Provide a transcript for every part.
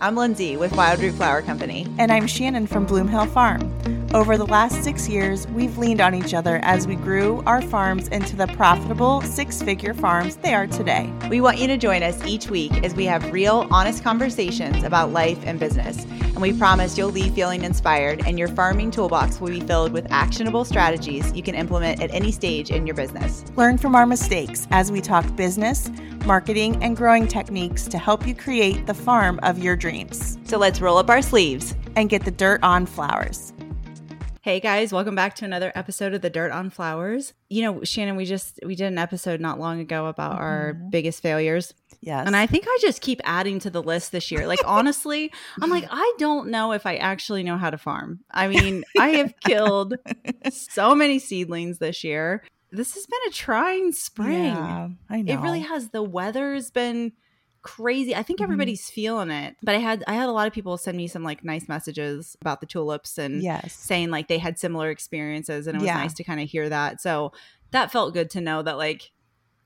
I'm Lyndsay with Wildroot Flower Company. And I'm Shannon from Bloomhill Farm. Over the last six years, we've leaned on each other as we grew our farms into the profitable six figure farms they are today. We want you to join us each week as we have real, honest conversations about life and business. And we promise you'll leave feeling inspired, and your farming toolbox will be filled with actionable strategies you can implement at any stage in your business. Learn from our mistakes as we talk business, marketing, and growing techniques to help you create the farm of your dreams. So let's roll up our sleeves and get the dirt on flowers. Hey guys, welcome back to another episode of the Dirt on Flowers. You know, Shannon, we just we did an episode not long ago about mm-hmm. our biggest failures. Yes. And I think I just keep adding to the list this year. Like honestly, I'm like I don't know if I actually know how to farm. I mean, I have killed so many seedlings this year. This has been a trying spring. Yeah, I know. It really has. The weather's been crazy. I think mm-hmm. everybody's mm-hmm. feeling it. But I had I had a lot of people send me some like nice messages about the tulips and yes. saying like they had similar experiences and it was yeah. nice to kind of hear that. So that felt good to know that like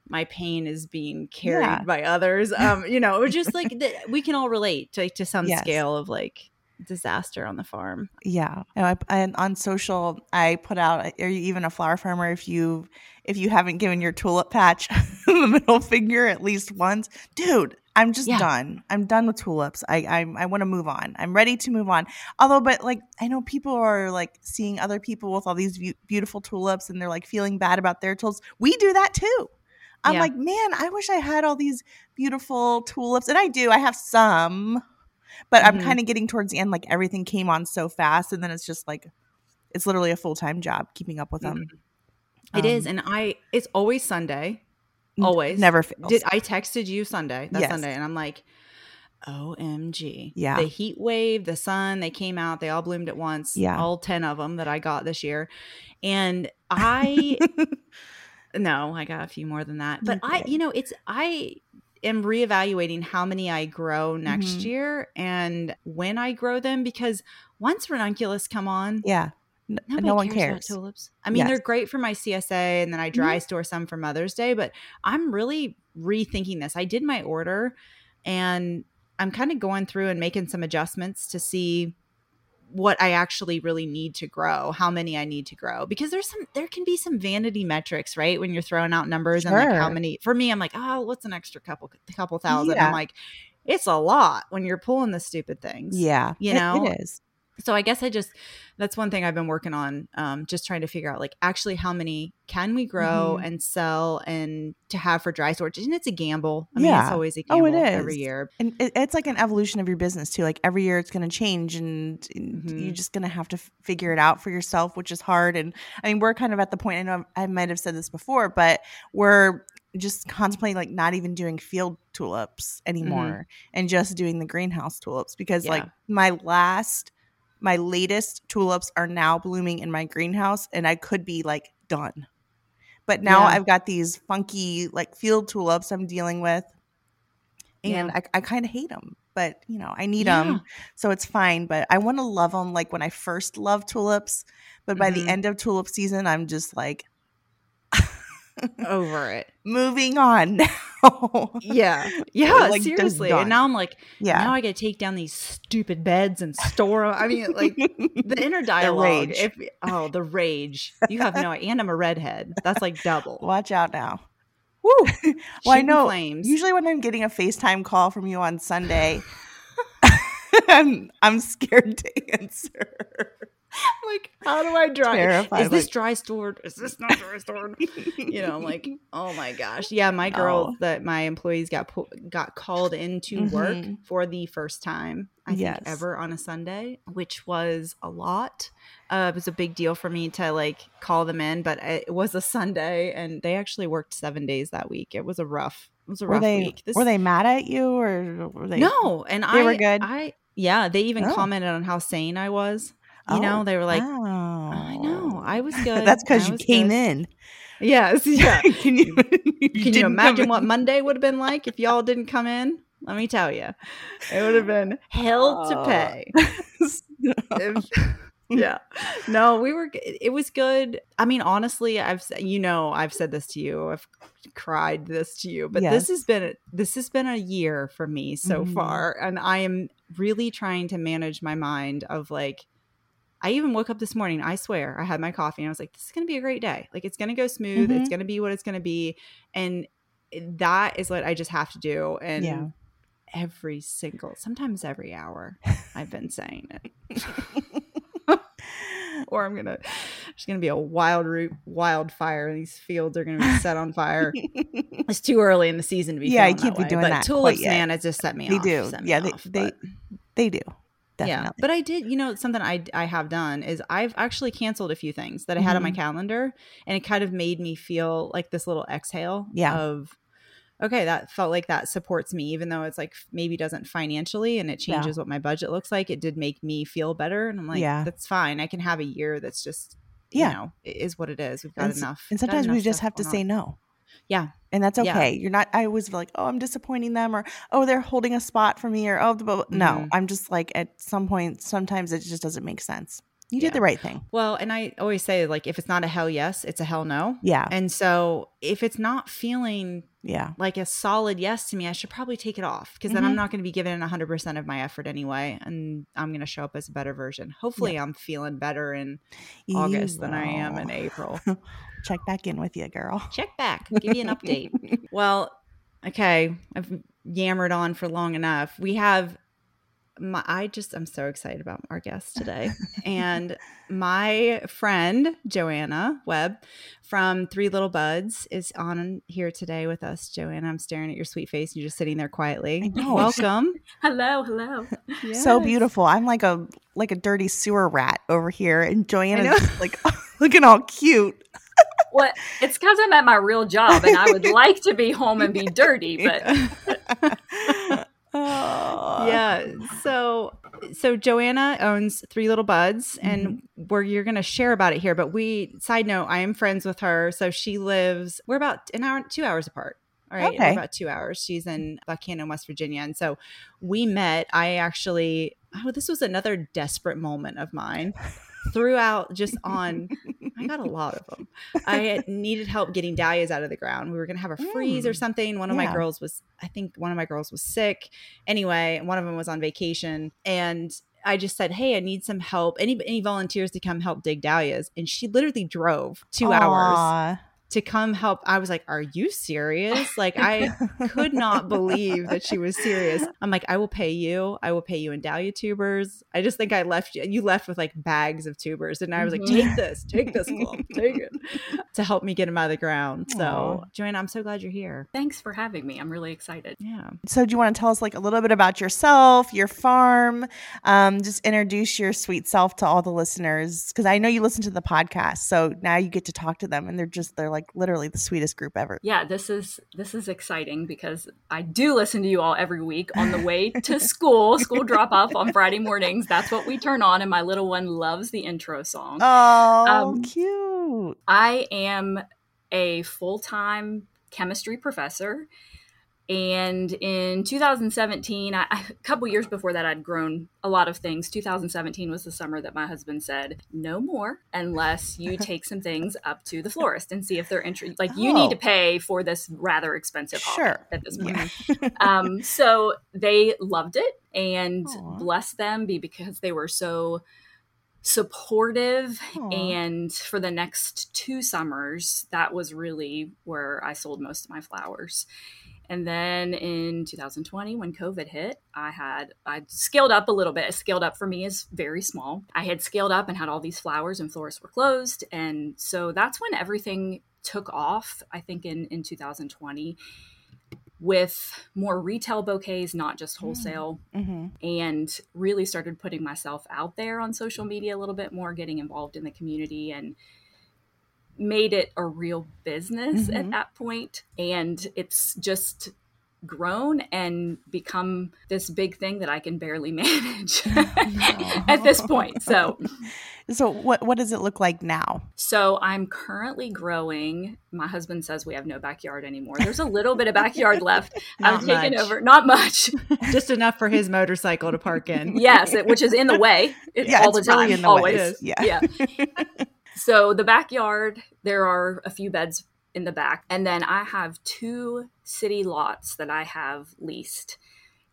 my pain is being carried yeah. by others. Um, you know, it was just like the, we can all relate to to some yes. scale of like disaster on the farm. Yeah, and, I, and on social, I put out, "Are you even a flower farmer?" If you if you haven't given your tulip patch the middle finger at least once, dude, I'm just yeah. done. I'm done with tulips. I I, I want to move on. I'm ready to move on. Although, but like I know people are like seeing other people with all these be- beautiful tulips, and they're like feeling bad about their tulips. We do that too. I'm yeah. like, man, I wish I had all these beautiful tulips, and I do. I have some, but mm-hmm. I'm kind of getting towards the end. Like everything came on so fast, and then it's just like it's literally a full time job keeping up with them. Mm-hmm. It um, is, and I. It's always Sunday Always. Never fails. Did I texted you Sunday? That yes. Sunday. And I'm like, OMG. Yeah. The heat wave, the sun, they came out, they all bloomed at once. Yeah. All 10 of them that I got this year. And I, no, I got a few more than that. But okay. I, you know, it's, I, am reevaluating how many I grow next mm-hmm. year and when I grow them because once ranunculus come on, yeah, Nobody no one cares. tulips. I mean, yes. they're great for my CSA, and then I dry mm-hmm. store some for Mother's Day. But I'm really rethinking this. I did my order, and I'm kind of going through and making some adjustments to see what I actually really need to grow, how many I need to grow. Because there's some, there can be some vanity metrics, right? When you're throwing out numbers sure. and like how many. For me, I'm like, oh, what's an extra couple, couple thousand? Yeah. I'm like, it's a lot when you're pulling the stupid things. Yeah, you know, it is so i guess i just that's one thing i've been working on um, just trying to figure out like actually how many can we grow mm-hmm. and sell and to have for dry storage and it's a gamble i mean it's always a gamble oh, it is. every year and it's like an evolution of your business too like every year it's going to change and mm-hmm. you're just going to have to f- figure it out for yourself which is hard and i mean we're kind of at the point i know i might have said this before but we're just contemplating like not even doing field tulips anymore mm-hmm. and just doing the greenhouse tulips because yeah. like my last my latest tulips are now blooming in my greenhouse and I could be like done. But now yeah. I've got these funky like field tulips I'm dealing with and yeah. I, I kind of hate them, but you know, I need yeah. them. So it's fine, but I want to love them like when I first loved tulips, but by mm-hmm. the end of tulip season I'm just like over it. Moving on now. yeah. Yeah, like, seriously. And now I'm like, yeah. now I got to take down these stupid beds and store them. I mean, like the inner dialogue. The if, oh, the rage. You have no and I'm a redhead. That's like double. Watch out now. Woo. well, I know. Flames. Usually when I'm getting a FaceTime call from you on Sunday, I'm, I'm scared to answer. like, how do I dry? Terrified. Is this dry stored? Is this not dry stored? you know, like, oh my gosh, yeah. My girl, oh. that my employees got pu- got called into mm-hmm. work for the first time, I yes. think ever on a Sunday, which was a lot. Uh, it was a big deal for me to like call them in, but it was a Sunday, and they actually worked seven days that week. It was a rough. It was a were rough they, week. This, were they mad at you, or were they? No, and they I were good. I yeah, they even oh. commented on how sane I was. You oh, know, they were like, oh. I know, I was good. That's because you came good. in. Yes, yeah. can you, you can you imagine what Monday would have been like if y'all didn't come in? Let me tell you, it would have been hell oh. to pay. if, yeah. No, we were it was good. I mean, honestly, I've you know, I've said this to you. I've cried this to you, but yes. this has been this has been a year for me so mm-hmm. far and I am really trying to manage my mind of like I even woke up this morning, I swear, I had my coffee and I was like this is going to be a great day. Like it's going to go smooth, mm-hmm. it's going to be what it's going to be and that is what I just have to do and yeah every single, sometimes every hour. I've been saying it. or I'm gonna there's gonna be a wild root wildfire. These fields are gonna be set on fire. it's too early in the season to be. Yeah, you can't be way. doing but that. Tulips, man, it just set me up. they off. Do. Yeah, they off, they, they do. Definitely. Yeah, but I did. You know, something I I have done is I've actually canceled a few things that I had mm-hmm. on my mm-hmm. calendar, and it kind of made me feel like this little exhale. Yeah. Of okay, that felt like that supports me, even though it's like maybe doesn't financially and it changes yeah. what my budget looks like. It did make me feel better. And I'm like, yeah. that's fine. I can have a year that's just, yeah. you know, is what it is. We've got and, enough. And sometimes we just have to say no. Yeah. And that's okay. Yeah. You're not, I was like, oh, I'm disappointing them or, oh, they're holding a spot for me or, oh, blah. no, mm-hmm. I'm just like, at some point, sometimes it just doesn't make sense. You yeah. did the right thing. Well, and I always say, like, if it's not a hell yes, it's a hell no. Yeah. And so if it's not feeling yeah like a solid yes to me, I should probably take it off because mm-hmm. then I'm mm-hmm. not going to be giving 100% of my effort anyway. And I'm going to show up as a better version. Hopefully, yeah. I'm feeling better in you August will. than I am in April. Check back in with you, girl. Check back. Give you an update. well, okay. I've yammered on for long enough. We have my, I just I'm so excited about our guest today. and my friend Joanna Webb from Three Little Buds is on here today with us. Joanna, I'm staring at your sweet face. And you're just sitting there quietly. Welcome. hello, hello. Yes. So beautiful. I'm like a like a dirty sewer rat over here, and Joanna's like looking all cute. well, it's because I'm at my real job, and I would like to be home and be dirty, but. Oh. Yeah. So so Joanna owns Three Little Buds and mm-hmm. where you're going to share about it here, but we side note, I am friends with her, so she lives we're about an hour 2 hours apart. All right, okay. about 2 hours. She's in Buckhannon, West Virginia. And so we met. I actually oh, this was another desperate moment of mine threw out just on I got a lot of them. I needed help getting dahlias out of the ground. We were going to have a freeze mm. or something. One of yeah. my girls was I think one of my girls was sick. Anyway, one of them was on vacation and I just said, "Hey, I need some help. Any any volunteers to come help dig dahlias?" And she literally drove 2 Aww. hours to come help. I was like, Are you serious? Like, I could not believe that she was serious. I'm like, I will pay you. I will pay you in dahlia tubers. I just think I left you. You left with like bags of tubers. And I was like, mm-hmm. Take this, take this clump, take it to help me get them out of the ground. So, Aww. Joanna, I'm so glad you're here. Thanks for having me. I'm really excited. Yeah. So, do you want to tell us like a little bit about yourself, your farm? Um, just introduce your sweet self to all the listeners because I know you listen to the podcast. So now you get to talk to them and they're just, they're like, like literally the sweetest group ever. Yeah, this is this is exciting because I do listen to you all every week on the way to school, school drop off on Friday mornings. That's what we turn on, and my little one loves the intro song. Oh, um, cute! I am a full time chemistry professor and in 2017, I, a couple years before that, I'd grown a lot of things. 2017 was the summer that my husband said, "No more, unless you take some things up to the florist and see if they're interested. Like oh. you need to oh. pay for this rather expensive sure. at this point." Yeah. um, so they loved it, and Aww. bless them, be because they were so supportive Aww. and for the next two summers that was really where i sold most of my flowers and then in 2020, when COVID hit, I had I scaled up a little bit. Scaled up for me is very small. I had scaled up and had all these flowers, and florists were closed, and so that's when everything took off. I think in in 2020 with more retail bouquets, not just mm. wholesale, mm-hmm. and really started putting myself out there on social media a little bit more, getting involved in the community and made it a real business mm-hmm. at that point. point and it's just grown and become this big thing that I can barely manage at this point. So, so what what does it look like now? So I'm currently growing. My husband says we have no backyard anymore. There's a little bit of backyard left. I've taken over, not much, just enough for his motorcycle to park in. yes, it, which is in the way it, yeah, all the time. Really the always, way. yeah, yeah. so the backyard, there are a few beds in the back. And then I have two city lots that I have leased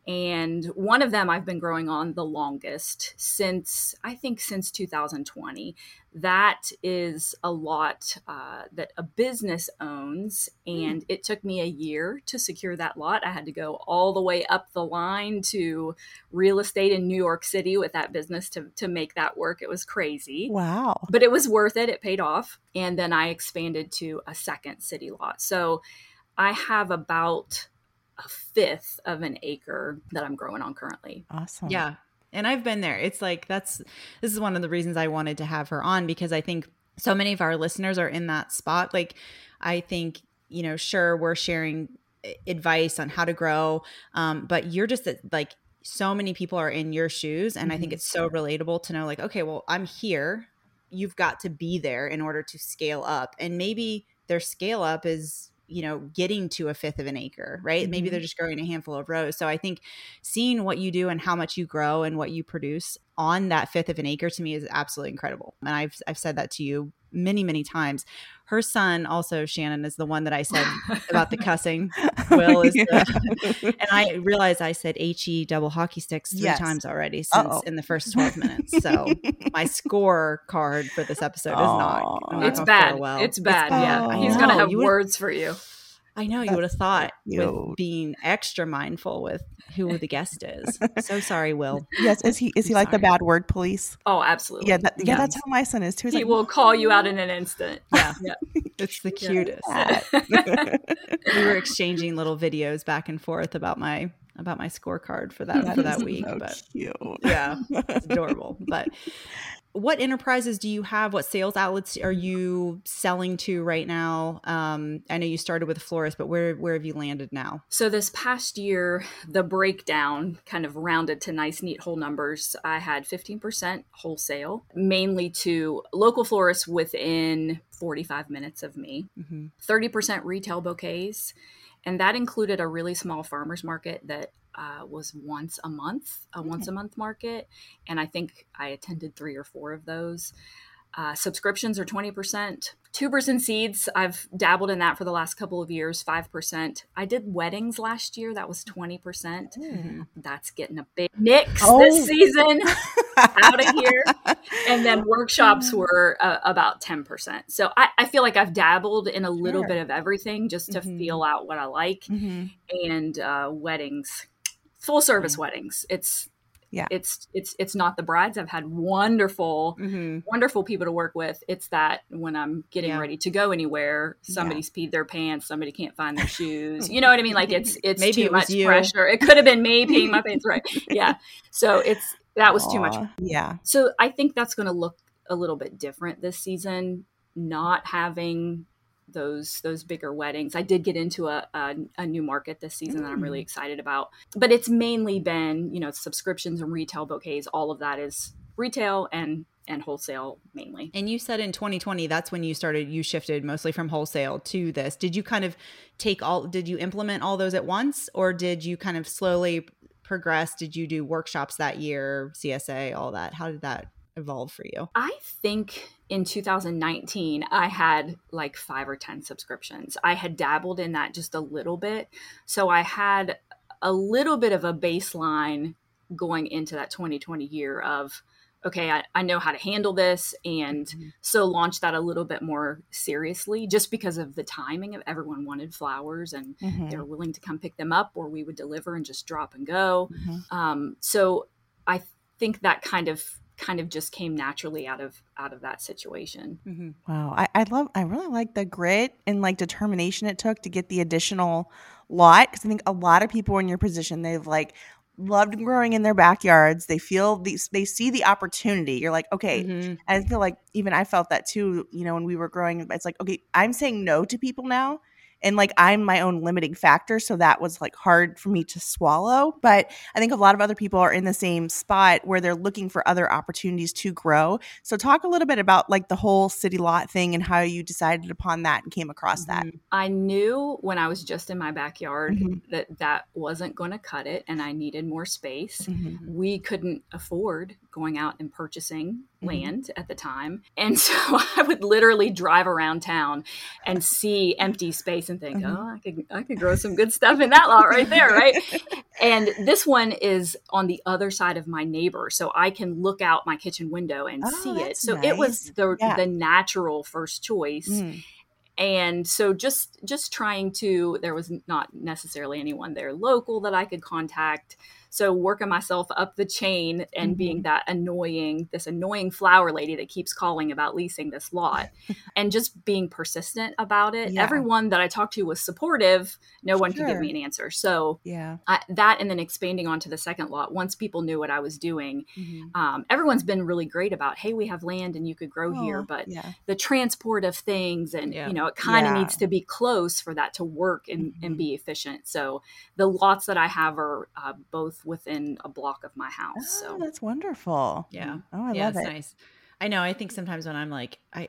and one of them I've been growing on the longest since I think since 2020. That is a lot uh, that a business owns, hmm. and it took me a year to secure that lot. I had to go all the way up the line to real estate in New York City with that business to to make that work. It was crazy. Wow, but it was worth it. It paid off, and then I expanded to a second city lot. So I have about a fifth of an acre that I'm growing on currently. Awesome. Yeah. And I've been there. It's like that's this is one of the reasons I wanted to have her on because I think so many of our listeners are in that spot. Like I think, you know, sure we're sharing advice on how to grow, um, but you're just like so many people are in your shoes and mm-hmm. I think mm-hmm. it's so relatable to know like okay, well, I'm here. You've got to be there in order to scale up. And maybe their scale up is you know getting to a fifth of an acre right? Mm-hmm. maybe they're just growing a handful of rows. So i think seeing what you do and how much you grow and what you produce on that fifth of an acre to me is absolutely incredible. And i've i've said that to you many many times her son also shannon is the one that i said about the cussing will is the, and i realized i said he double hockey sticks three yes. times already since Uh-oh. in the first 12 minutes so my score card for this episode is not, it's, bad. Well. it's bad it's bad yeah he's gonna oh, have words for you I know you would have thought with being extra mindful with who the guest is. so sorry, Will. Yes, is he is he like the bad word police? Oh, absolutely. Yeah, that, yeah, that's how my son is too. He's he like, will call you out in an instant. Yeah, yeah. it's the cutest. we were exchanging little videos back and forth about my about my scorecard for that, that for that week. So but cute. yeah, it's adorable. But what enterprises do you have? What sales outlets are you selling to right now? Um, I know you started with a florist, but where where have you landed now? So this past year, the breakdown kind of rounded to nice, neat whole numbers. I had 15% wholesale, mainly to local florists within 45 minutes of me. Mm-hmm. 30% retail bouquets, and that included a really small farmers market that uh, was once a month, a once a month market, and I think I attended three or four of those. Uh, subscriptions are 20%. Tubers and seeds, I've dabbled in that for the last couple of years, 5%. I did weddings last year, that was 20%. Mm. That's getting a big mix oh. this season. Out of here. And then workshops were uh, about 10%. So I, I, feel like I've dabbled in a little sure. bit of everything just to mm-hmm. feel out what I like. Mm-hmm. And uh, weddings, full service yeah. weddings. It's yeah it's it's it's not the brides i've had wonderful mm-hmm. wonderful people to work with it's that when i'm getting yeah. ready to go anywhere somebody's yeah. peed their pants somebody can't find their shoes you know what i mean like it's it's Maybe too it much you. pressure it could have been me peeing my pants right yeah so it's that was Aww. too much yeah so i think that's going to look a little bit different this season not having those those bigger weddings. I did get into a, a, a new market this season mm. that I'm really mm. excited about, but it's mainly been you know subscriptions and retail bouquets. All of that is retail and and wholesale mainly. And you said in 2020 that's when you started you shifted mostly from wholesale to this. Did you kind of take all did you implement all those at once or did you kind of slowly progress? Did you do workshops that year, CSA, all that? How did that evolve for you? I think in 2019, I had like five or 10 subscriptions. I had dabbled in that just a little bit. So I had a little bit of a baseline going into that 2020 year of, okay, I, I know how to handle this. And mm-hmm. so launched that a little bit more seriously just because of the timing of everyone wanted flowers and mm-hmm. they were willing to come pick them up or we would deliver and just drop and go. Mm-hmm. Um, so I think that kind of kind of just came naturally out of out of that situation. Mm-hmm. Wow, I, I love I really like the grit and like determination it took to get the additional lot because I think a lot of people in your position they've like loved growing in their backyards. They feel these they see the opportunity. You're like, okay. Mm-hmm. I feel like even I felt that too, you know, when we were growing. It's like, okay, I'm saying no to people now and like I'm my own limiting factor. So that was like hard for me to swallow. But I think a lot of other people are in the same spot where they're looking for other opportunities to grow. So talk a little bit about like the whole city lot thing and how you decided upon that and came across that. Mm-hmm. I knew when I was just in my backyard Mhm. that that wasn't going to cut it and I needed more space. Mhm. we couldn't afford going out and purchasing Mhm. land at the time. And so I would literally drive around town and see empty space and think, Mhm. oh, I could I could grow some good stuff in that lot right there, right? and this one is on the other side of my neighbor, so I can look out my kitchen window and Oh, see it. So it was the Yeah. the natural first choice Mm. and so just just trying to there was not necessarily anyone there local that i could contact so working myself up the chain and being that annoying this annoying flower lady that keeps calling about leasing this lot and just being persistent about it Yeah. everyone that i talked to was supportive no one could give me an answer so Yeah. I, that and then expanding onto the second lot once people knew what i was doing Mhm. um, everyone's been really great about hey we have land and you could grow here Oh, but yeah. the transport of things and Yeah. you know it kind of needs to be close for that to work and, and Mhm. be efficient so the lots that i have are uh, both within a block of my house Oh, so that's wonderful. Yeah. Oh, I yeah, love it's it. nice. I know. I think sometimes when I'm like, I,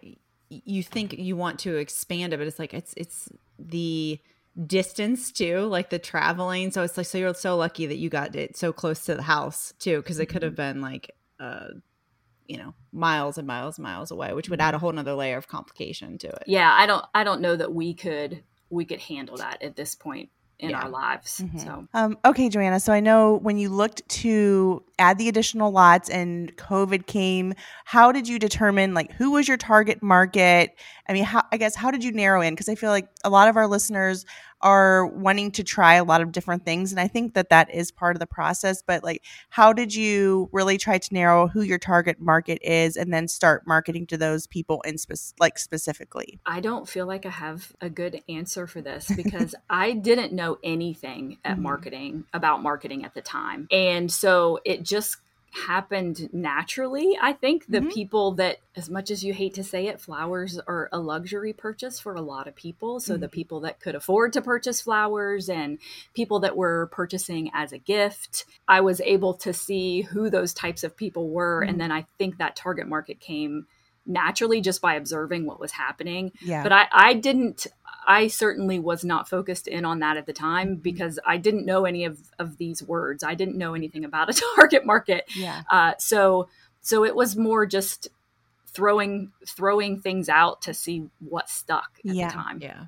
you think you want to expand it, but it's like it's it's the distance too, like the traveling. So it's like so you're so lucky that you got it so close to the house too, because it could have been like, uh, you know, miles and miles and miles away, which would add a whole nother layer of complication to it. yeah i don't i don't know that we could we could handle that at this point in Yeah. our lives Mhm. so Um, okay, Joanna. So I know when you looked to add the additional lots and COVID came, how did you determine like who was your target market? I mean, how I guess how did you narrow in? Because I feel like a lot of our listeners are wanting to try a lot of different things, and I think that that is part of the process. But like, how did you really try to narrow who your target market is, and then start marketing to those people in spec- like specifically? I don't feel like I have a good answer for this because I didn't know anything at Mhm. marketing about marketing at the time. And so it just happened naturally. I think the Mhm. people that, as much as you hate to say it, flowers are a luxury purchase for a lot of people. So the people that could afford to purchase flowers and people that were purchasing as a gift, I was able to see who those types of people were. Mhm. And then I think that target market came naturally just by observing what was happening Yeah. but I, I didn't i certainly was not focused in on that at the time because i didn't know any of, of these words i didn't know anything about a target market yeah. uh, so so it was more just throwing throwing things out to see what stuck at Yeah. the time Yeah.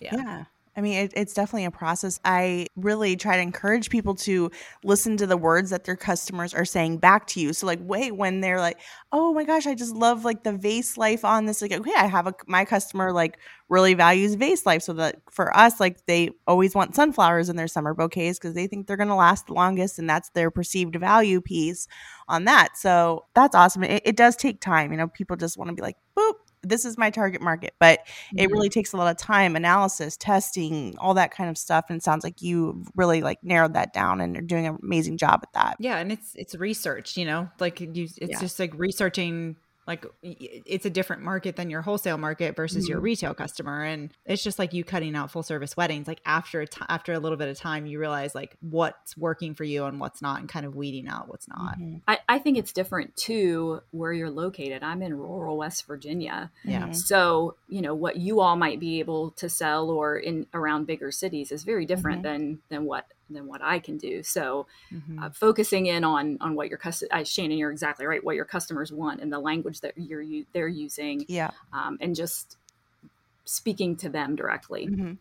Yeah. Yeah. I mean, it, it's definitely a process. I really try to encourage people to listen to the words that their customers are saying back to you. So, like, wait, when they're like, "Oh my gosh, I just love like the vase life on this," like, okay, I have a my customer like really values vase life, so that for us, like, they always want sunflowers in their summer bouquets because they think they're going to last the longest, and that's their perceived value piece on that. So that's awesome. It, it does take time. You know, people just want to be like, "Boop." This is my target market, but it Mhm. really takes a lot of time analysis testing all that kind of stuff and it sounds like you really like narrowed that down and are doing an amazing job at that Yeah, and it's it's research, you know, like you, it's Yeah. just like researching. Like it's a different market than your wholesale market versus your Mhm. retail customer, and it's just like you cutting out full service weddings. Like after a after a little bit of time, you realize like what's working for you and what's not, and kind of weeding out what's not. Mhm. I, I think it's different too where you're located i'm in rural west virginia Yeah. Mhm. so you know what you all might be able to sell or in around bigger cities is very different Mhm. than than what than what i can do so Mhm. uh, focusing in on on what your custom uh, shannon you're exactly right what your customers want and the language that you're u- they're using yeah um, and just speaking to them directly Mhm.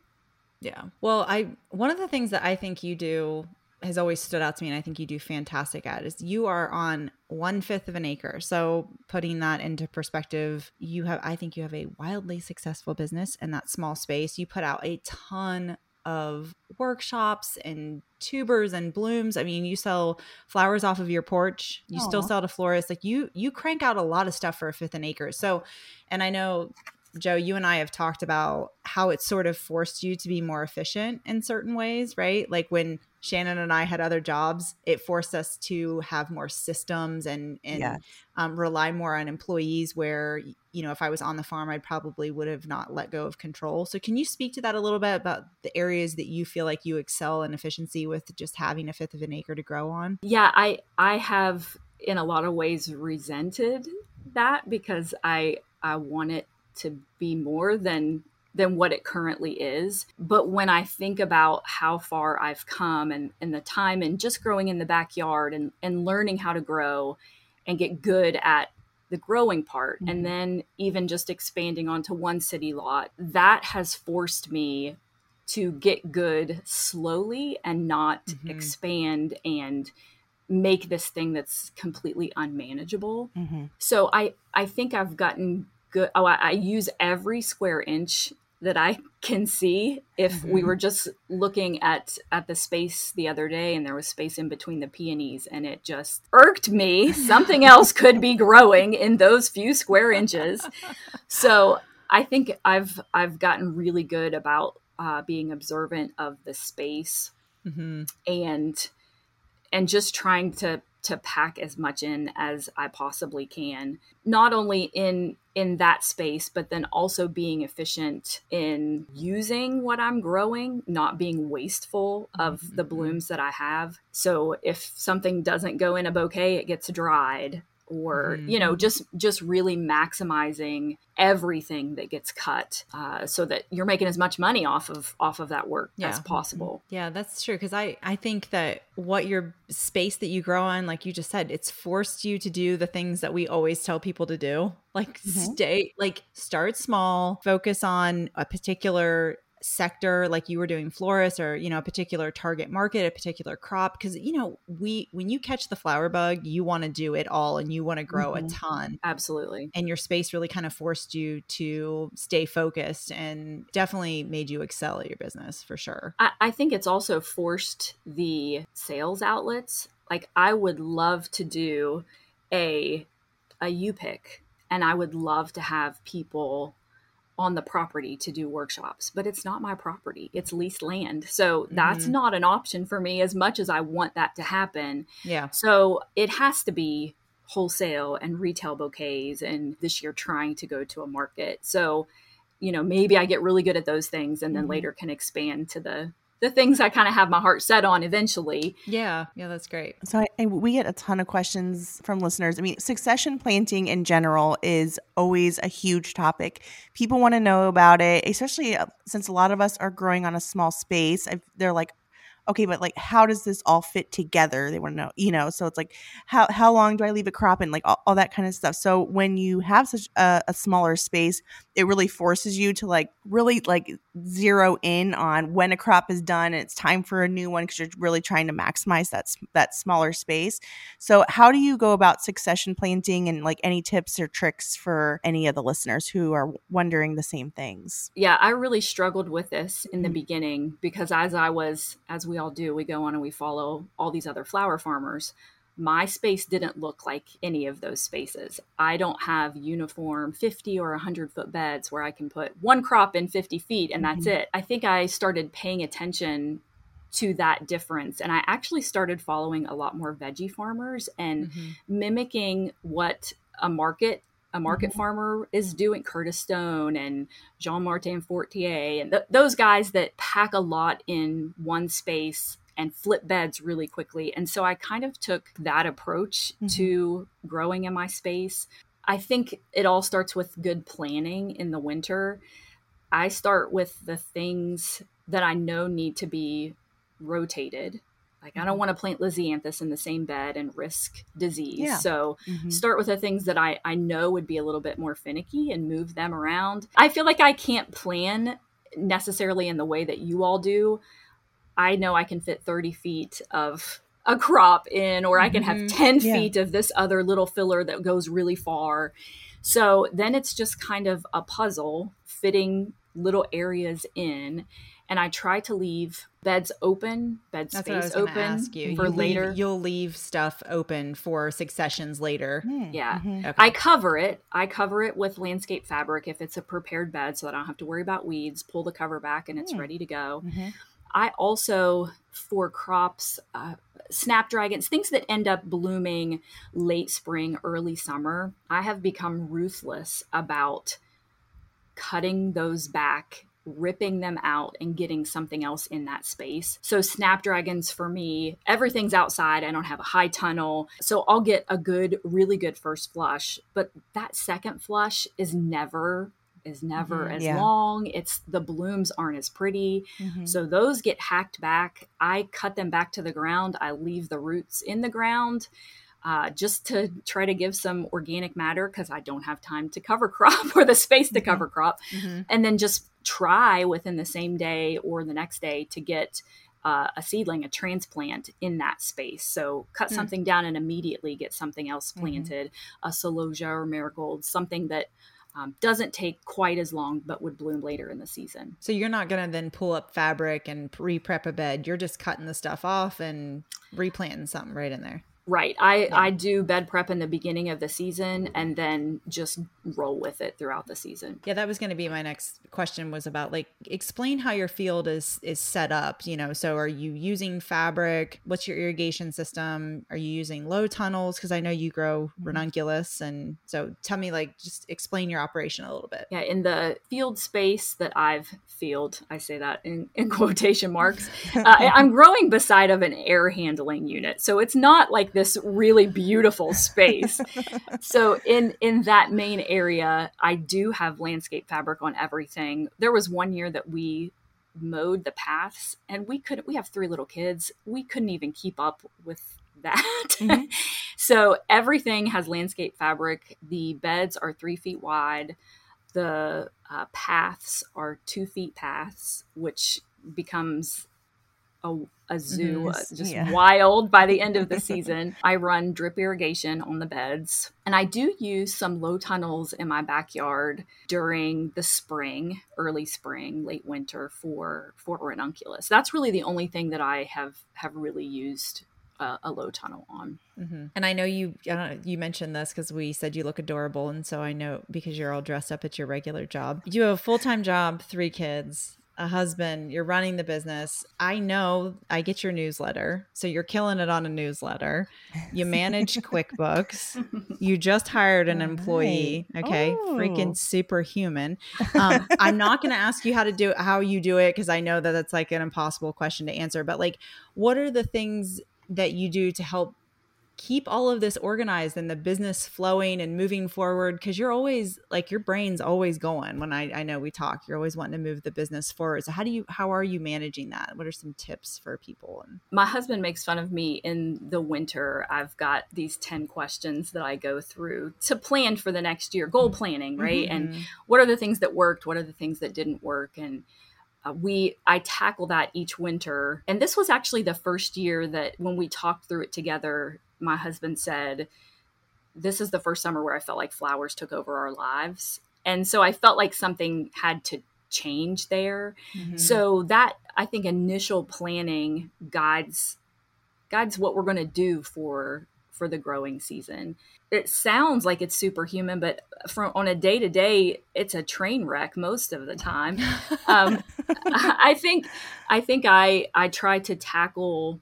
Yeah. Well, I one of the things that I think you do has always stood out to me, and I think you do fantastic at is you are on one fifth of an acre. So putting that into perspective, you have I think you have a wildly successful business in that small space. You put out a ton of workshops and tubers and blooms. I mean, you sell flowers off of your porch. You still sell to florists. Like you you crank out a lot of stuff for a fifth an acre. So and I know Joe, you and I have talked about how it sort of forced you to be more efficient in certain ways, right? Like when Shannon and I had other jobs, it forced us to have more systems and and yes. um, rely more on employees. Where you know, if I was on the farm, I probably would have not let go of control. So, can you speak to that a little bit about the areas that you feel like you excel in efficiency with just having a fifth of an acre to grow on? Yeah, I I have in a lot of ways resented that because I I want it to be more than than what it currently is. But when I think about how far I've come and, and the time and just growing in the backyard and, and learning how to grow and get good at the growing part, mm-hmm. and then even just expanding onto one city lot, that has forced me to get good slowly and not mm-hmm. expand and make this thing that's completely unmanageable. Mm-hmm. So I I think I've gotten good. Oh, I, I, use every square inch that I can see. If mm-hmm. we were just looking at at the space the other day, and there was space in between the peonies, and it just irked me. Something else could be growing in those few square inches. So I think I've I've gotten really good about uh, being observant of the space mm-hmm. and and just trying to to pack as much in as I possibly can, not only in in that space, but then also being efficient in using what I'm growing, not being wasteful of the mm-hmm. blooms that I have. So if something doesn't go in a bouquet, it gets dried or mm-hmm. you know just just really maximizing everything that gets cut uh, so that you're making as much money off of off of that work yeah. as possible yeah that's true because i i think that what your space that you grow on like you just said it's forced you to do the things that we always tell people to do like mm-hmm. stay like start small focus on a particular sector like you were doing florists or you know a particular target market a particular crop because you know we when you catch the flower bug you want to do it all and you want to grow mm-hmm. a ton. Absolutely. And your space really kind of forced you to stay focused and definitely made you excel at your business for sure. I, I think it's also forced the sales outlets. Like i would love to do a a u pick and i would love to have people on the property to do workshops, but it's not my property. It's leased land. So that's mm-hmm. not an option for me as much as I want that to happen. Yeah. So it has to be wholesale and retail bouquets and this year trying to go to a market. So, you know, maybe I get really good at those things and then mm-hmm. later can expand to the the things I kind of have my heart set on eventually. Yeah, yeah, that's great. So I, I, we get a ton of questions from listeners. I mean, succession planting in general is always a huge topic. People want to know about it, especially uh, since a lot of us are growing on a small space. I've, they're like, okay, but like, how does this all fit together? They want to know, you know, so it's like, how, how long do I leave a crop and like all, all that kind of stuff. So when you have such a, a, smaller space, it really forces you to like really like zero in on when a crop is done and it's time for a new one because you're really trying to maximize that, that smaller space. So how do you go about succession planting and like any tips or tricks for any of the listeners who are wondering the same things? Yeah, I really struggled with this in the mm-hmm. beginning because as I was, as we all do. We go on and we follow all these other flower farmers. My space didn't look like any of those spaces. I don't have uniform 50 or 100 foot beds where I can put one crop in 50 feet and that's mm-hmm. it. I think I started paying attention to that difference. And I actually started following a lot more veggie farmers and mm-hmm. mimicking what a market a market mm-hmm. farmer is doing Curtis Stone and Jean Martin Fortier and th- those guys that pack a lot in one space and flip beds really quickly. And so I kind of took that approach mm-hmm. to growing in my space. I think it all starts with good planning in the winter. I start with the things that I know need to be rotated like I don't mm-hmm. want to plant Lisianthus in the same bed and risk disease. Yeah. So mm-hmm. start with the things that I, I know would be a little bit more finicky and move them around. I feel like I can't plan necessarily in the way that you all do. I know I can fit 30 feet of a crop in, or I can have mm-hmm. 10 yeah. feet of this other little filler that goes really far. So then it's just kind of a puzzle fitting little areas in and I try to leave beds open, bed That's space open for you later. Leave, you'll leave stuff open for successions later. Hmm. Yeah. Mhm. Okay. I cover it. I cover it with landscape fabric if it's a prepared bed so that I don't have to worry about weeds. Pull the cover back and it's Hmm. ready to go. Mhm. I also, for crops, uh, snapdragons, things that end up blooming late spring, early summer, I have become ruthless about cutting those back, ripping them out, and getting something else in that space. So, snapdragons for me, everything's outside. I don't have a high tunnel. So, I'll get a good, really good first flush, but that second flush is never. Is never Mhm, as yeah. long. It's the blooms aren't as pretty. Mhm. So those get hacked back. I cut them back to the ground. I leave the roots in the ground uh, just to try to give some organic matter because I don't have time to cover crop or the space to Mhm. cover crop. Mhm. And then just try within the same day or the next day to get uh, a seedling, a transplant in that space. So cut Hmm. something down and immediately get something else Mhm. planted, a celosia or marigold, something that um, doesn't take quite as long but would bloom later in the season. So you're not going to then pull up fabric and re-prep a bed. You're just cutting the stuff off and replanting something right in there. Right. I, Yeah. I do bed prep in the beginning of the season and then just roll with it throughout the season. Yeah, that was going to be my next question was about like explain how your field is is set up, you know. So are you using fabric? What's your irrigation system? Are you using low tunnels because I know you grow ranunculus and so tell me like just explain your operation a little bit. Yeah, in the field space that I've field, I say that in, in quotation marks, uh, I'm growing beside of an air handling unit. So it's not like this really beautiful space. so in in that main area, I do have landscape fabric on everything. There was one year that we mowed the paths and we couldn't we have three little kids. We couldn't even keep up with that. Mhm. so everything has landscape fabric. The beds are three feet wide. The uh, paths are two feet paths, which becomes a, a zoo, Mhm. uh, just Yeah. wild by the end of the season. I run drip irrigation on the beds, and I do use some low tunnels in my backyard during the spring, early spring, late winter for for ranunculus. That's really the only thing that I have have really used uh, a low tunnel on. hmm And I know you I don't know, you mentioned this because we said you look adorable, and so I know because you're all dressed up at your regular job. You have a full time job, three kids, a husband. You're running the business. I know I get your newsletter, so you're killing it on a newsletter. You manage QuickBooks. You just hired an employee. Okay, Oh. freaking superhuman. Um, I'm not going to ask you how to do how you do it because I know that that's like an impossible question to answer. But like, what are the things that you do to help keep all of this organized and the business flowing and moving forward? Because you're always like your brain's always going. When I I know we talk, you're always wanting to move the business forward. So how do you how are you managing that? What are some tips for people? My husband makes fun of me in the winter. I've got these 10 questions that I go through to plan for the next year, goal planning, right? And Mhm. what are the things that worked? What are the things that didn't work? And uh, we, I tackle that each winter. And this was actually the first year that when we talked through it together, my husband said, This is the first summer where I felt like flowers took over our lives. And so I felt like something had to change there. Mhm. So that I think initial planning guides guides what we're going to do for for the growing season. It sounds like it's superhuman, but from on a day to day, it's a train wreck most of the time. Um, I think I think I I try to tackle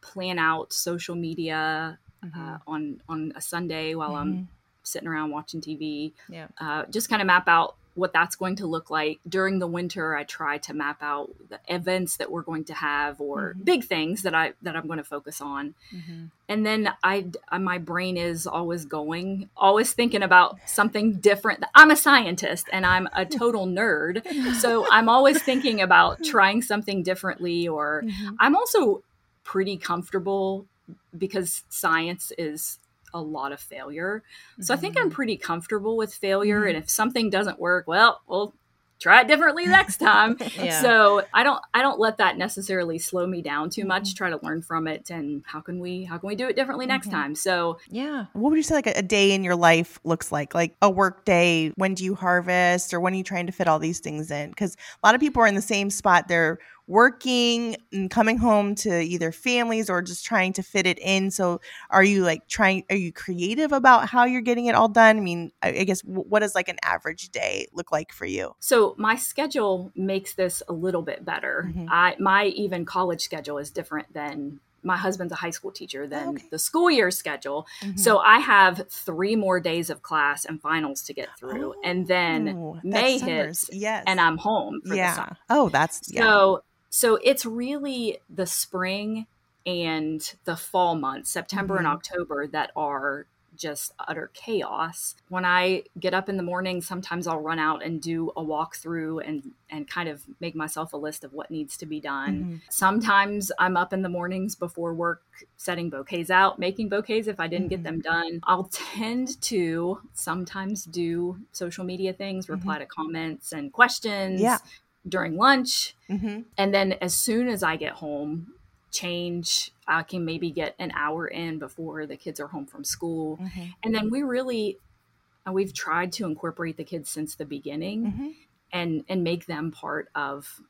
plan out social media Mhm. uh, on on a Sunday while I'm sitting around watching TV yeah. uh, just kind of map out what that's going to look like during the winter i try to map out the events that we're going to have or Mhm. big things that i that i'm going to focus on Mhm. and then I, I my brain is always going always thinking about something different i'm a scientist and i'm a total nerd so i'm always thinking about trying something differently or Mhm. i'm also pretty comfortable because science is a lot of failure. So I think I'm pretty comfortable with failure. Mhm. And if something doesn't work, well, we'll try it differently next time. Yeah. So I don't I don't let that necessarily slow me down too much. Try to learn from it and how can we how can we do it differently next time? So Yeah. What would you say like a, a day in your life looks like? Like a work day, when do you harvest or when are you trying to fit all these things in? Because a lot of people are in the same spot. They're working and coming home to either families or just trying to fit it in. So are you like trying are you creative about how you're getting it all done? I mean, I, I guess what does like an average day look like for you? so my schedule makes this a little bit better. Mhm. I my even college schedule is different than my husband's a high school teacher than okay. the school year schedule. Mhm. So I have three more days of class and finals to get through. and then Oh, May hits yes. and I'm home for the yeah. summer. Oh, that's yeah. So so it's really the spring and the fall months, September and Mhm. October, that are just utter chaos. When I get up in the morning, sometimes I'll run out and do a walkthrough and and kind of make myself a list of what needs to be done. Mhm. Sometimes I'm up in the mornings before work setting bouquets out, making bouquets if I didn't Mhm. get them done. I'll tend to sometimes do social media things, reply to comments and questions Yeah. During lunch. Mhm. And then as soon as I get home, change, I can maybe get an hour in before the kids are home from school. Mhm. And then we really uh, we've tried to incorporate the kids since the beginning Mhm. and and make them part of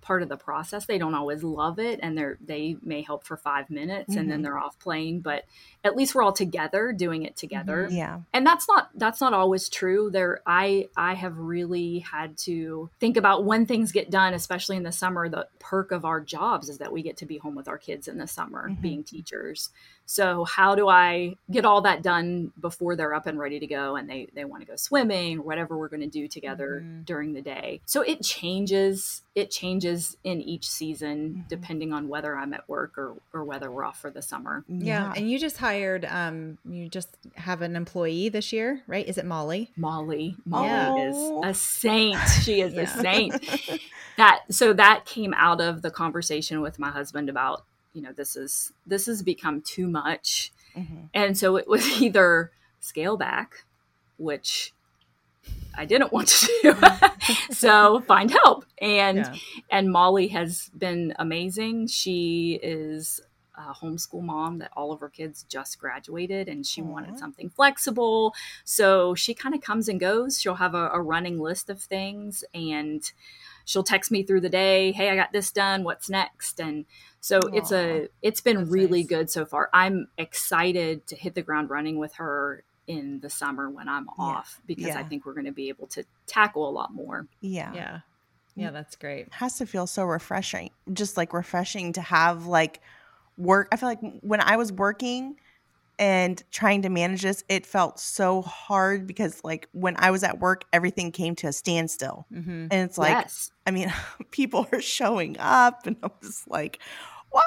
part of the process they don't always love it and they're they may help for five minutes and then Mhm. they're off playing but at least we're all together doing it together Yeah. and that's not that's not always true there i i have really had to think about when things get done especially in the summer the perk of our jobs is that we get to be home with our kids in the summer Mhm. being teachers so how do i get all that done before they're up and ready to go and they they want to go swimming or whatever we're going to do together Mhm. during the day so it changes it changes in each season Mhm. depending on whether i'm at work or or whether we're off for the summer Yeah. And you just hired um you just have an employee this year, right? Is it Molly? Molly. Molly Yeah. is a saint. She is Yeah. a saint. That so that came out of the conversation with my husband about, you know, this is this has become too much. Mhm. And so it was either scale back, which I didn't want to do. so find help. And Yeah. and Molly has been amazing. She is a homeschool mom that all of her kids just graduated and she Aw. wanted something flexible. So she kind of comes and goes. She'll have a, a running list of things and she'll text me through the day, "Hey, I got this done. What's next?" And so it's a it's been That's really nice. good so far. I'm excited to hit the ground running with her in the summer when I'm off because I think we're going to be able to tackle a lot more. Yeah. Yeah. Mm, yeah, that's great. It has to feel so refreshing. Just like refreshing to have like work. I feel like when I was working and trying to manage this, it felt so hard because like when I was at work, everything came to a standstill. Mm-hmm. And it's like, yes. I mean, people are showing up, and I was like, "Wow!"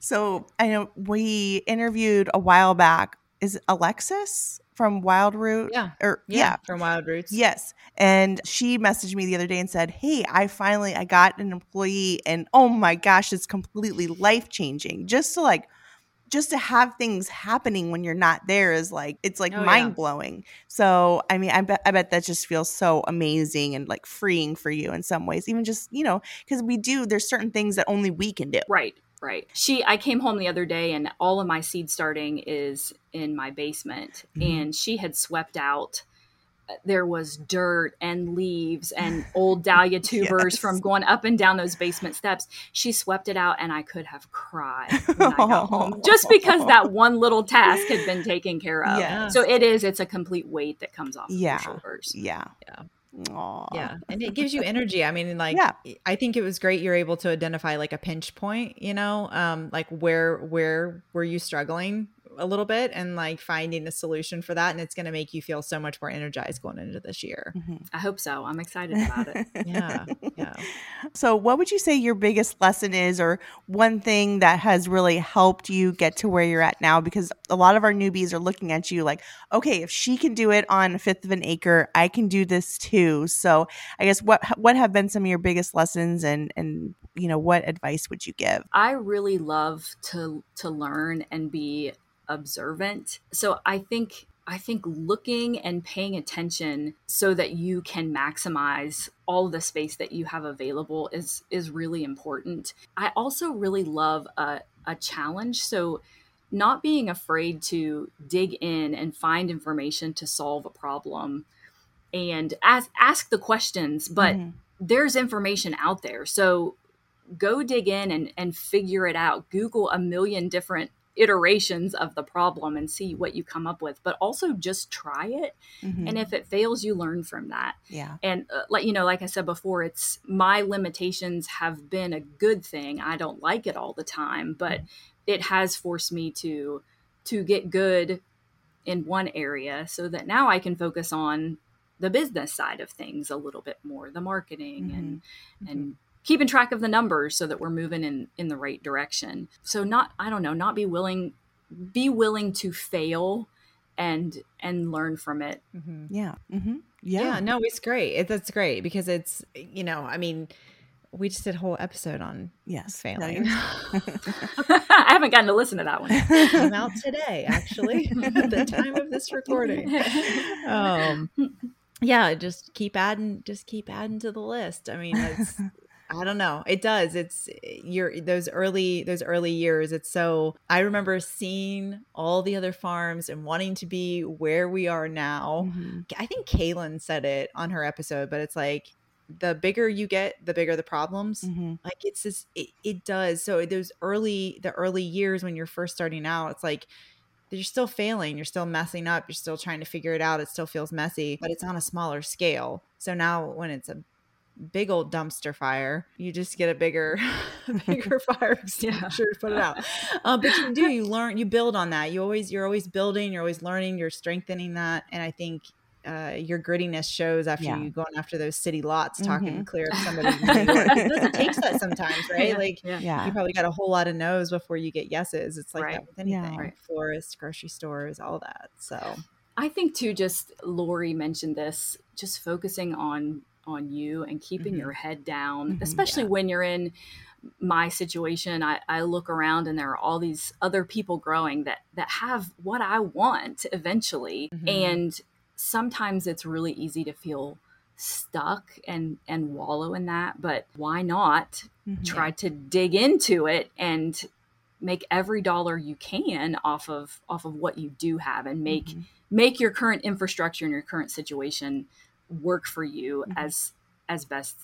So I know we interviewed a while back. Is Alexis from Wild Root? Yeah. Or Yeah. yeah, From Wild Roots. yes. And she messaged me the other day and said, "Hey, I finally I got an employee, and oh my gosh, it's completely life changing. Just to like." Just to have things happening when you're not there is like it's like Oh, mind blowing. So I mean, I bet I bet that just feels so amazing and like freeing for you in some ways. Even just you know, because we do there's certain things that only we can do. Right, right. She I came home the other day and all of my seed starting is in my basement Mhm. and she had swept out there was dirt and leaves and old dahlia tubers Yes. from going up and down those basement steps. She swept it out and I could have cried when I got home just because that one little task had been taken care of. Yeah. So it is it's a complete weight that comes off Yeah. your shoulders. Yeah. Yeah. Aw. Yeah. And it gives you energy. I mean, like Yeah. I think it was great you're able to identify like a pinch point, you know, um, like where where were you struggling a little bit and like finding a solution for that. And it's gonna make you feel so much more energized going into this year. Mhm. I hope so. I'm excited about it. Yeah. Yeah. So, what would you say your biggest lesson is, or one thing that has really helped you get to where you're at now? Because a lot of our newbies are looking at you like, okay, if she can do it on a fifth of an acre, I can do this too. So, I guess what what have been some of your biggest lessons, and and you know, what advice would you give? I really love to to learn and be observant. So I think I think looking and paying attention so that you can maximize all the space that you have available is is really important. I also really love a, a challenge. So not being afraid to dig in and find information to solve a problem and ask ask the questions, but mm-hmm. there's information out there. So go dig in and, and figure it out. Google a million different iterations of the problem and see what you come up with but also just try it mm-hmm. and if it fails you learn from that yeah and uh, like you know like i said before it's my limitations have been a good thing i don't like it all the time but it has forced me to to get good in one area so that now i can focus on the business side of things a little bit more the marketing mm-hmm. and mm-hmm. and keeping track of the numbers so that we're moving in in the right direction so not i don't know not be willing be willing to fail and and learn from it mm-hmm. yeah mm-hmm. yeah yeah no it's great it, that's great because it's you know i mean we just did a whole episode on yes failing. I haven't gotten to listen to that one. Came out today, actually, at the time of this recording. Um, yeah, just keep adding, just keep adding to the list. I mean, it's I don't know. It does. It's your those early those early years. It's so I remember seeing all the other farms and wanting to be where we are now. Mm-hmm. I think Kaylin said it on her episode, but it's like the bigger you get, the bigger the problems. Mm-hmm. Like it's just it, it does. So those early the early years when you're first starting out, it's like you're still failing, you're still messing up, you're still trying to figure it out. It still feels messy, but it's on a smaller scale. So now when it's a big old dumpster fire. You just get a bigger, bigger fire extinguisher to put it out. Um, but you do, you learn, you build on that. You always, you're always building, you're always learning, you're strengthening that. And I think uh, your grittiness shows after yeah. you going after those city lots, talking mm-hmm. clear of somebody. it takes that sometimes, right? Yeah. Like, yeah. you probably got a whole lot of no's before you get yeses. It's like right. that with anything, right. florists, grocery stores, all that. So, I think too. Just Lori mentioned this. Just focusing on on you and keeping mm-hmm. your head down, mm-hmm, especially yeah. when you're in my situation. I, I look around and there are all these other people growing that that have what I want eventually. Mm-hmm. And sometimes it's really easy to feel stuck and and wallow in that but why not mm-hmm. try to dig into it and make every dollar you can off of off of what you do have and make mm-hmm. make your current infrastructure and your current situation work for you mm-hmm. as as best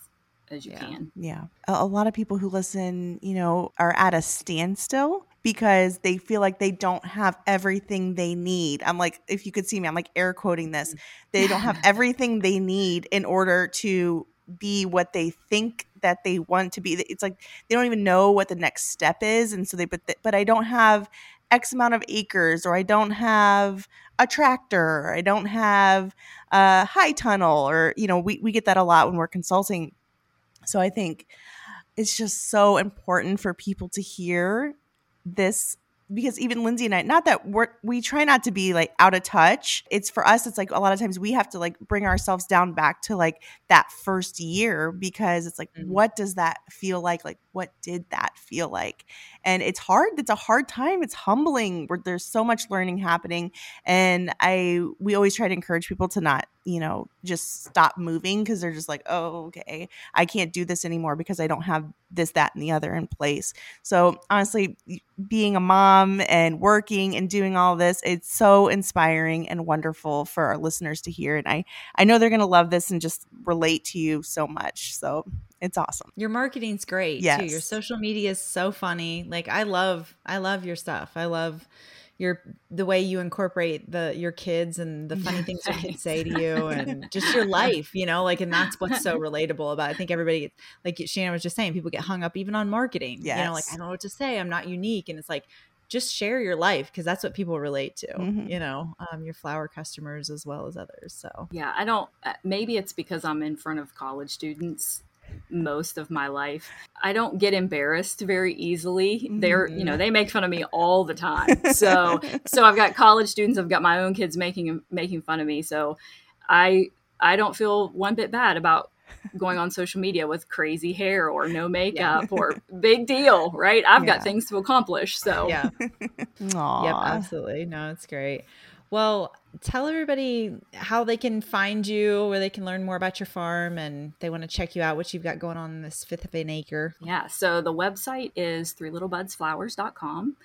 as you yeah. can. Yeah. A, a, lot of people who listen, you know, are at a standstill because they feel like they don't have everything they need. I'm like, if you could see me, I'm like air quoting this. They don't have everything they need in order to be what they think that they want to be. It's like they don't even know what the next step is, and so they but but I don't have X amount of acres, or I don't have a tractor, or I don't have a high tunnel, or, you know, we, we get that a lot when we're consulting. So I think it's just so important for people to hear this because even Lyndsay and I, not that we're, we try not to be like out of touch. It's for us, it's like a lot of times we have to like bring ourselves down back to like that first year because it's like, mm-hmm. what does that feel like? Like, what did that feel like? And it's hard. It's a hard time. It's humbling. Where there's so much learning happening. And I, we always try to encourage people to not, you know, just stop moving because they're just like, oh, okay, I can't do this anymore because I don't have this, that, and the other in place. So honestly, being a mom and working and doing all this, it's so inspiring and wonderful for our listeners to hear. And I, I know they're going to love this and just relate to you so much. So it's awesome. Your marketing's great yes. too. Your social media is so funny. Like I love I love your stuff. I love your the way you incorporate the your kids and the funny things your kids say to you and just your life, you know, like and that's what's so relatable about. It. I think everybody like Shannon was just saying, people get hung up even on marketing. Yes. You know, like I don't know what to say. I'm not unique. And it's like just share your life because that's what people relate to mm-hmm. you know um, your flower customers as well as others so yeah i don't uh, maybe it's because i'm in front of college students most of my life. I don't get embarrassed very easily. They're, you know, mm-hmm. they make fun of me all the time. So, so I've got college students, I've got my own kids making making fun of me. So, I I don't feel one bit bad about going on social media with crazy hair or no makeup yeah. or big deal, right? I've yeah. got things to accomplish. So, yeah. Aww. Yep, absolutely. No, it's great. Well, tell everybody how they can find you, where they can learn more about your farm, and they want to check you out, what you've got going on this fifth of an acre. Yeah. So the website is three little flowers.com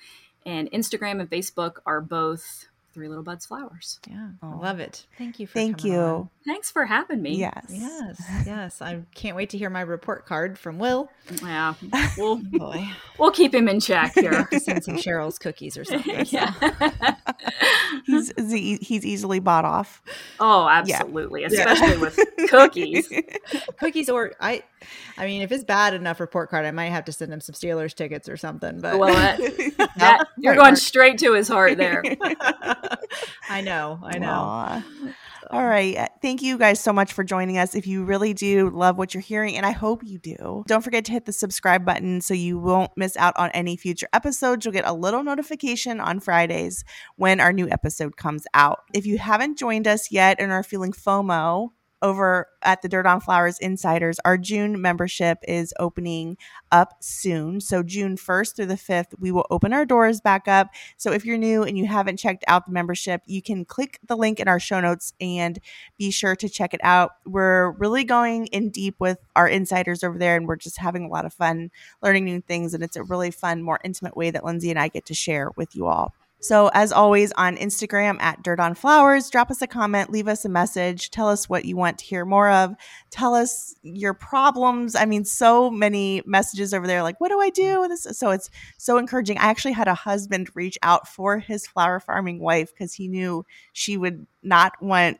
and Instagram and Facebook are both Three Little Buds Flowers. Yeah, I love it. Thank you. Thank you. On. Thanks for having me. Yes, yes, yes. I can't wait to hear my report card from Will. Yeah, we'll boy, we'll keep him in check here. send some Cheryl's cookies or something. yeah, he's he's easily bought off. Oh, absolutely, yeah. especially yeah. with cookies. cookies, or I, I mean, if it's bad enough report card, I might have to send him some Steelers tickets or something. But well, that, that, you're going straight to his heart there. I know, I know. Aww. All right. Uh, thank you guys so much for joining us. If you really do love what you're hearing, and I hope you do, don't forget to hit the subscribe button so you won't miss out on any future episodes. You'll get a little notification on Fridays when our new episode comes out. If you haven't joined us yet and are feeling FOMO, over at the Dirt on Flowers Insiders, our June membership is opening up soon. So, June 1st through the 5th, we will open our doors back up. So, if you're new and you haven't checked out the membership, you can click the link in our show notes and be sure to check it out. We're really going in deep with our insiders over there, and we're just having a lot of fun learning new things. And it's a really fun, more intimate way that Lyndsay and I get to share with you all. So, as always, on Instagram at Dirt on Flowers, drop us a comment, leave us a message, tell us what you want to hear more of, tell us your problems. I mean, so many messages over there like, what do I do? This, so, it's so encouraging. I actually had a husband reach out for his flower farming wife because he knew she would not want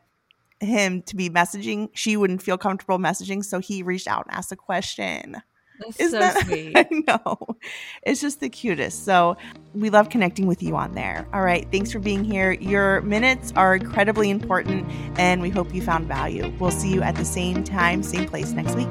him to be messaging. She wouldn't feel comfortable messaging. So, he reached out and asked a question. That's Isn't so that, sweet. I know. It's just the cutest. So we love connecting with you on there. All right. Thanks for being here. Your minutes are incredibly important, and we hope you found value. We'll see you at the same time, same place next week.